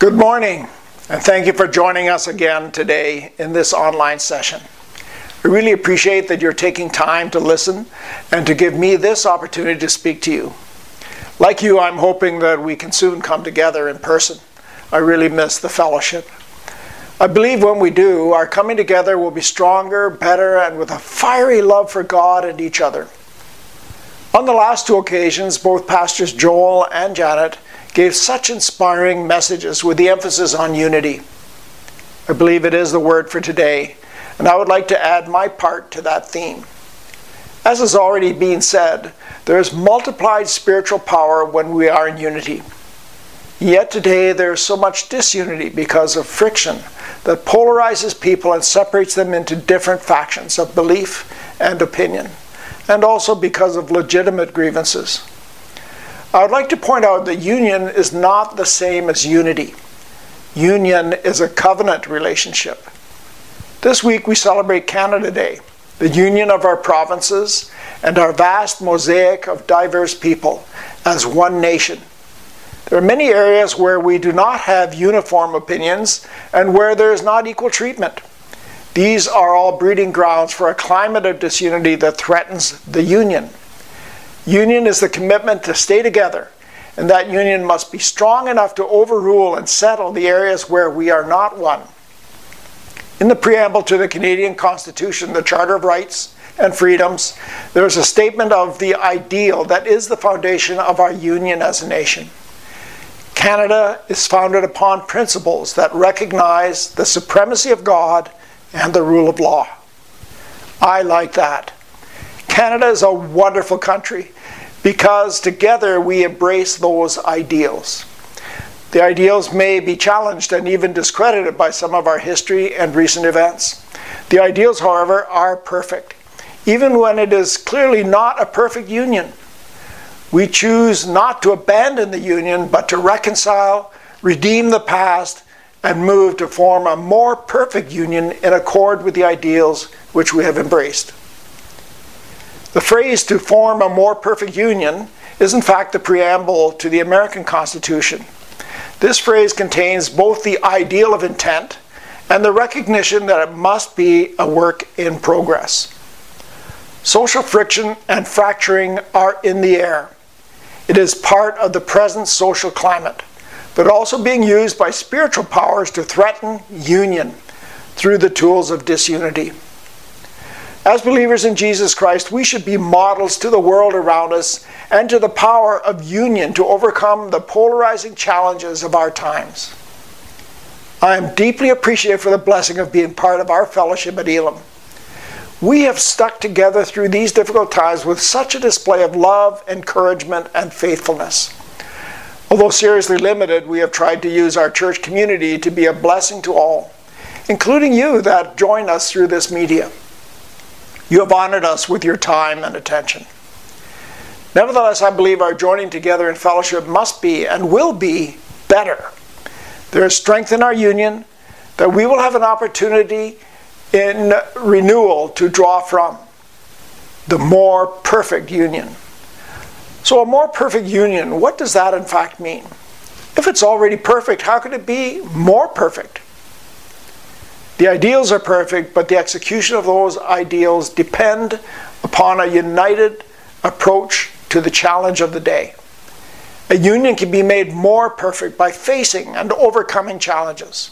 Good morning, and thank you for joining us again today in this online session. I really appreciate that you're taking time to listen and to give me this opportunity to speak to you. Like you, I'm hoping that we can soon come together in person. I really miss the fellowship. I believe when we do, our coming together will be stronger, better, and with a fiery love for God and each other. On the last two occasions, both Pastors Joel and Janet gave such inspiring messages with the emphasis on unity. I believe it is the word for today, and I would like to add my part to that theme. As has already been said, there is multiplied spiritual power when we are in unity. Yet today there is so much disunity because of friction that polarizes people and separates them into different factions of belief and opinion, and also because of legitimate grievances. I would like to point out that union is not the same as unity. Union is a covenant relationship. This week we celebrate Canada Day, the union of our provinces and our vast mosaic of diverse people as one nation. There are many areas where we do not have uniform opinions and where there is not equal treatment. These are all breeding grounds for a climate of disunity that threatens the union. Union is the commitment to stay together, and that union must be strong enough to overrule and settle the areas where we are not one. In the preamble to the Canadian Constitution, the Charter of Rights and Freedoms, there is a statement of the ideal that is the foundation of our union as a nation. Canada is founded upon principles that recognize the supremacy of God and the rule of law. I like that. Canada is a wonderful country because together we embrace those ideals. The ideals may be challenged and even discredited by some of our history and recent events. The ideals, however, are perfect, even when it is clearly not a perfect union. We choose not to abandon the union, but to reconcile, redeem the past, and move to form a more perfect union in accord with the ideals which we have embraced. The phrase to form a more perfect union is in fact the preamble to the American Constitution. This phrase contains both the ideal of intent and the recognition that it must be a work in progress. Social friction and fracturing are in the air. It is part of the present social climate, but also being used by spiritual powers to threaten union through the tools of disunity. As believers in Jesus Christ, we should be models to the world around us and to the power of union to overcome the polarizing challenges of our times. I am deeply appreciative for the blessing of being part of our fellowship at Elim. We have stuck together through these difficult times with such a display of love, encouragement, and faithfulness. Although seriously limited, we have tried to use our church community to be a blessing to all, including you that join us through this media. You have honored us with your time and attention. Nevertheless, I believe our joining together in fellowship must be and will be better. There is strength in our union that we will have an opportunity in renewal to draw from the more perfect union. So, a more perfect union, what does that in fact mean? If it's already perfect, how could it be more perfect? The ideals are perfect, but the execution of those ideals depend upon a united approach to the challenge of the day. A union can be made more perfect by facing and overcoming challenges.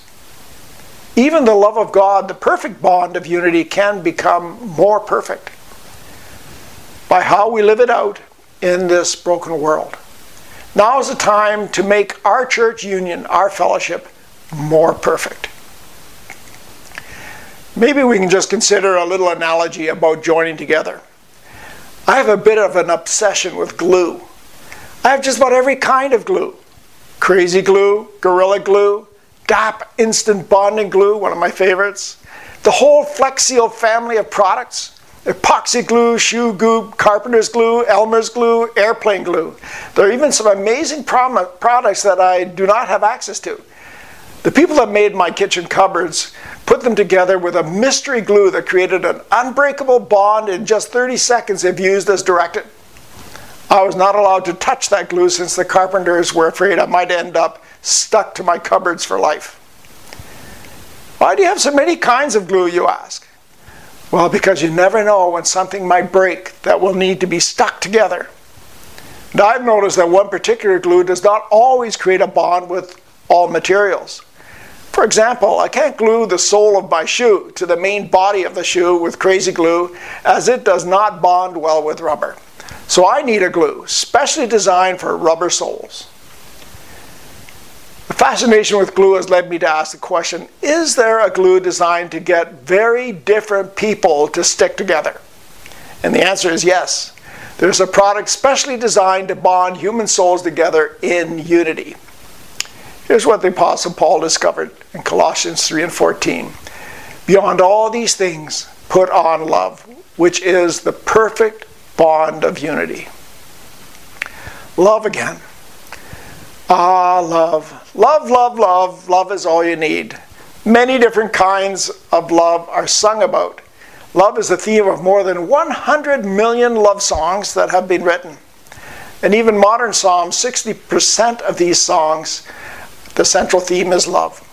Even the love of God, the perfect bond of unity, can become more perfect by how we live it out in this broken world. Now is the time to make our church union, our fellowship, more perfect. Maybe we can just consider a little analogy about joining together. I have a bit of an obsession with glue. I have just about every kind of glue crazy glue, gorilla glue, DAP instant bonding glue, one of my favorites, the whole Flex Seal family of products, epoxy glue, shoe glue, carpenter's glue, Elmer's glue, airplane glue. There are even some amazing products that I do not have access to. The people that made my kitchen cupboards put them together with a mystery glue that created an unbreakable bond in just 30 seconds if used as directed. I was not allowed to touch that glue since the carpenters were afraid I might end up stuck to my cupboards for life. Why do you have so many kinds of glue, you ask? Well, because you never know when something might break that will need to be stuck together. And I've noticed that one particular glue does not always create a bond with all materials. For example, I can't glue the sole of my shoe to the main body of the shoe with crazy glue as it does not bond well with rubber. So I need a glue specially designed for rubber soles. The fascination with glue has led me to ask the question Is there a glue designed to get very different people to stick together? And the answer is yes. There's a product specially designed to bond human souls together in unity. Here's what the Apostle Paul discovered in Colossians 3 and 14. Beyond all these things, put on love, which is the perfect bond of unity. Love again. Ah, love. Love, love, love. Love is all you need. Many different kinds of love are sung about. Love is the theme of more than 100 million love songs that have been written. And even modern Psalms, 60% of these songs, the central theme is love.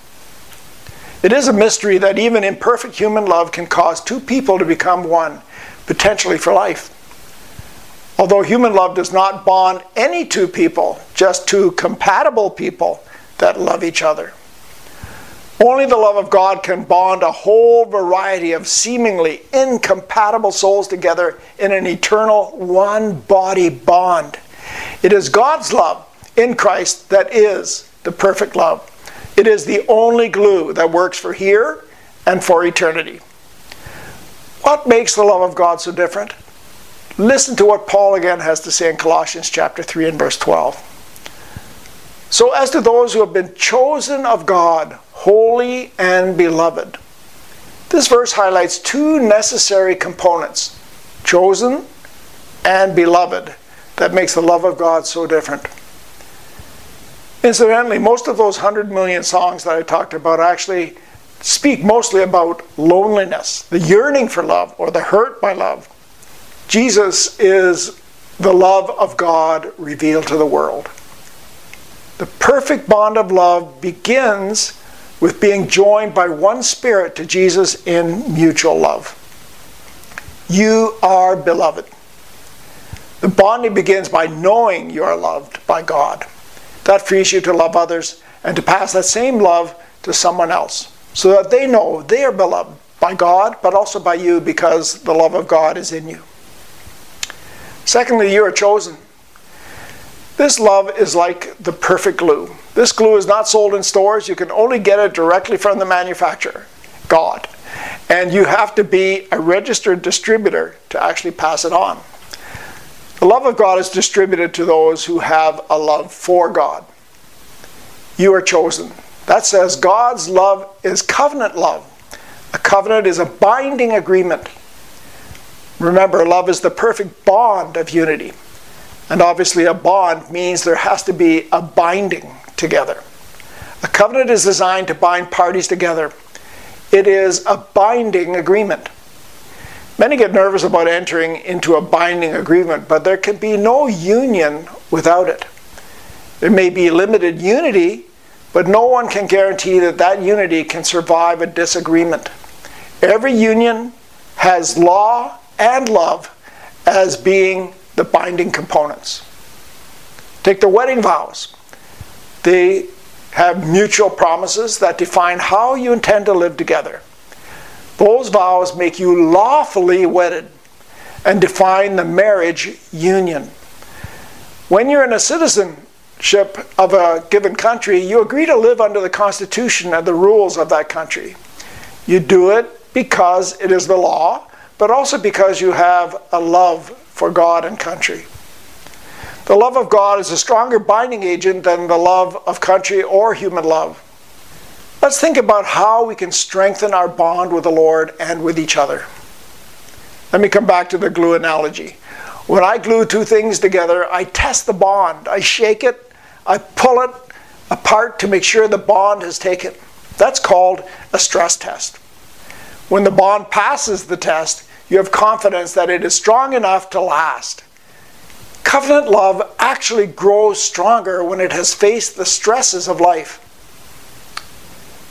It is a mystery that even imperfect human love can cause two people to become one, potentially for life. Although human love does not bond any two people, just two compatible people that love each other. Only the love of God can bond a whole variety of seemingly incompatible souls together in an eternal one body bond. It is God's love in Christ that is the perfect love. It is the only glue that works for here and for eternity. What makes the love of God so different? Listen to what Paul again has to say in Colossians chapter 3 and verse 12. So, as to those who have been chosen of God, holy and beloved. This verse highlights two necessary components chosen and beloved that makes the love of God so different. Incidentally, most of those 100 million songs that I talked about actually speak mostly about loneliness, the yearning for love, or the hurt by love. Jesus is the love of God revealed to the world. The perfect bond of love begins with being joined by one spirit to Jesus in mutual love. You are beloved. The bonding begins by knowing you are loved by God. That frees you to love others and to pass that same love to someone else so that they know they are beloved by God, but also by you because the love of God is in you. Secondly, you are chosen. This love is like the perfect glue. This glue is not sold in stores. You can only get it directly from the manufacturer, God. And you have to be a registered distributor to actually pass it on. The love of God is distributed to those who have a love for God. You are chosen. That says God's love is covenant love. A covenant is a binding agreement Remember, love is the perfect bond of unity. And obviously, a bond means there has to be a binding together. A covenant is designed to bind parties together, it is a binding agreement. Many get nervous about entering into a binding agreement, but there can be no union without it. There may be limited unity, but no one can guarantee that that unity can survive a disagreement. Every union has law and love as being the binding components. Take the wedding vows. They have mutual promises that define how you intend to live together. Those vows make you lawfully wedded and define the marriage union. When you're in a citizenship of a given country, you agree to live under the constitution and the rules of that country. You do it because it is the law but also because you have a love for God and country. The love of God is a stronger binding agent than the love of country or human love. Let's think about how we can strengthen our bond with the Lord and with each other. Let me come back to the glue analogy. When I glue two things together, I test the bond. I shake it, I pull it apart to make sure the bond has taken. That's called a stress test. When the bond passes the test, you have confidence that it is strong enough to last. Covenant love actually grows stronger when it has faced the stresses of life.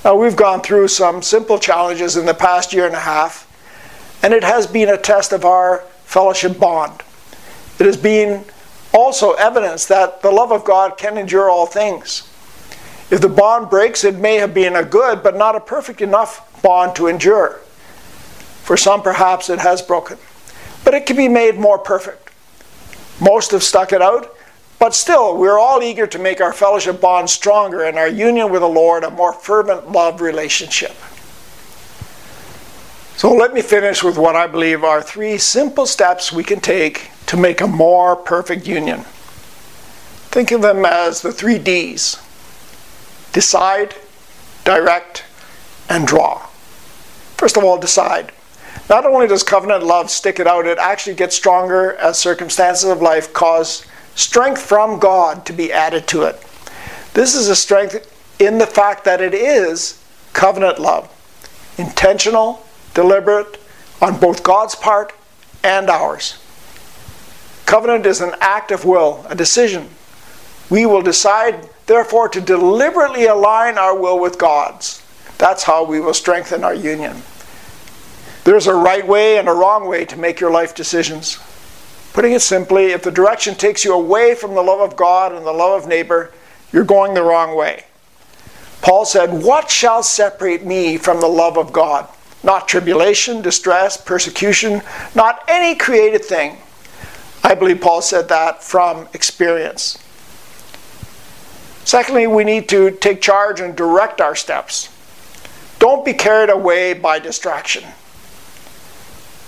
Now, we've gone through some simple challenges in the past year and a half, and it has been a test of our fellowship bond. It has been also evidence that the love of God can endure all things. If the bond breaks, it may have been a good but not a perfect enough bond to endure. For some, perhaps it has broken, but it can be made more perfect. Most have stuck it out, but still, we're all eager to make our fellowship bond stronger and our union with the Lord a more fervent love relationship. So let me finish with what I believe are three simple steps we can take to make a more perfect union. Think of them as the three D's decide, direct, and draw. First of all, decide. Not only does covenant love stick it out, it actually gets stronger as circumstances of life cause strength from God to be added to it. This is a strength in the fact that it is covenant love, intentional, deliberate, on both God's part and ours. Covenant is an act of will, a decision. We will decide, therefore, to deliberately align our will with God's. That's how we will strengthen our union. There's a right way and a wrong way to make your life decisions. Putting it simply, if the direction takes you away from the love of God and the love of neighbor, you're going the wrong way. Paul said, What shall separate me from the love of God? Not tribulation, distress, persecution, not any created thing. I believe Paul said that from experience. Secondly, we need to take charge and direct our steps. Don't be carried away by distraction.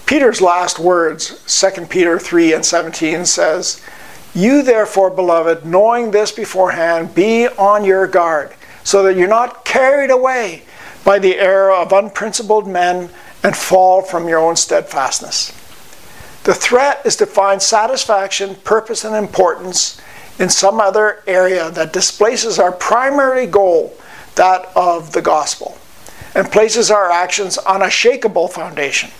Peter's last words, 2 Peter 3 and 17, says, You therefore, beloved, knowing this beforehand, be on your guard, so that you're not carried away by the error of unprincipled men and fall from your own steadfastness. The threat is to find satisfaction, purpose, and importance in some other area that displaces our primary goal, that of the gospel, and places our actions on a shakable foundation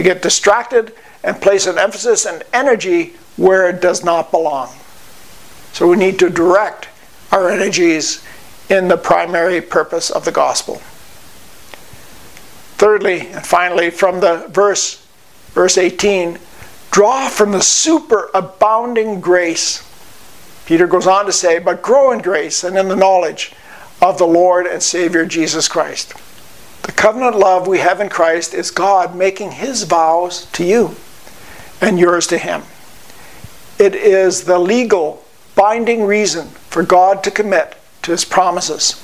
to get distracted and place an emphasis and energy where it does not belong. So we need to direct our energies in the primary purpose of the gospel. Thirdly, and finally, from the verse, verse 18, draw from the superabounding grace. Peter goes on to say, but grow in grace and in the knowledge of the Lord and Savior Jesus Christ. The covenant love we have in Christ is God making his vows to you and yours to him. It is the legal, binding reason for God to commit to his promises,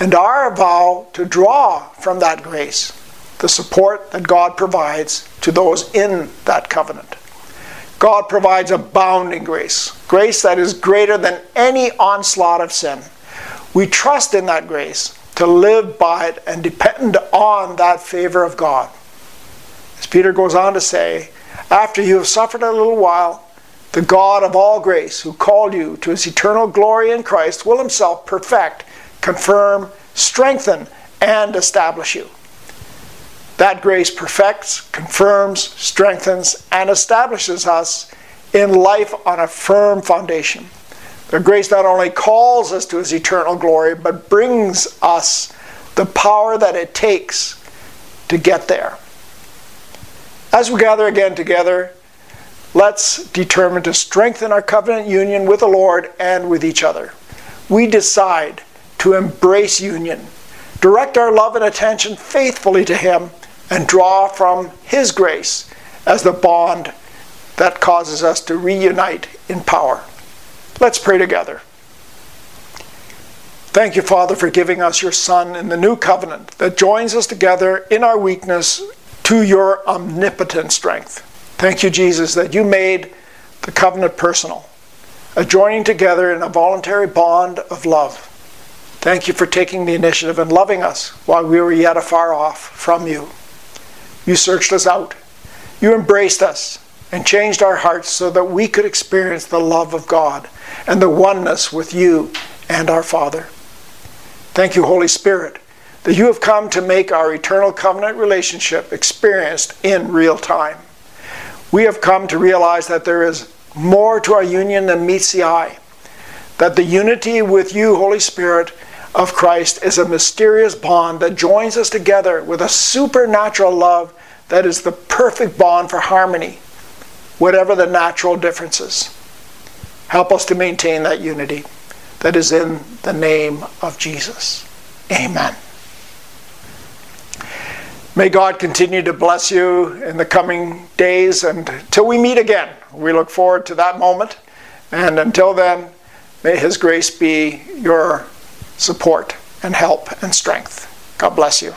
and our vow to draw from that grace the support that God provides to those in that covenant. God provides abounding grace, grace that is greater than any onslaught of sin. We trust in that grace to live by it and depend on that favor of God. As Peter goes on to say, after you have suffered a little while, the God of all grace, who called you to his eternal glory in Christ, will himself perfect, confirm, strengthen, and establish you. That grace perfects, confirms, strengthens, and establishes us in life on a firm foundation. The grace not only calls us to his eternal glory, but brings us the power that it takes to get there. As we gather again together, let's determine to strengthen our covenant union with the Lord and with each other. We decide to embrace union, direct our love and attention faithfully to Him, and draw from His grace as the bond that causes us to reunite in power. Let's pray together. Thank you, Father, for giving us your Son in the new covenant that joins us together in our weakness to your omnipotent strength. Thank you, Jesus, that you made the covenant personal, a joining together in a voluntary bond of love. Thank you for taking the initiative and loving us while we were yet afar off from you. You searched us out. You embraced us and changed our hearts so that we could experience the love of God and the oneness with you and our Father. Thank you, Holy Spirit, that you have come to make our eternal covenant relationship experienced in real time. We have come to realize that there is more to our union than meets the eye. That the unity with you, Holy Spirit, of Christ is a mysterious bond that joins us together with a supernatural love that is the perfect bond for harmony, whatever the natural differences. Help us to maintain that unity that is in the name of Jesus. Amen. May God continue to bless you in the coming days and until we meet again. We look forward to that moment. And until then, may His grace be your support and help and strength. God bless you.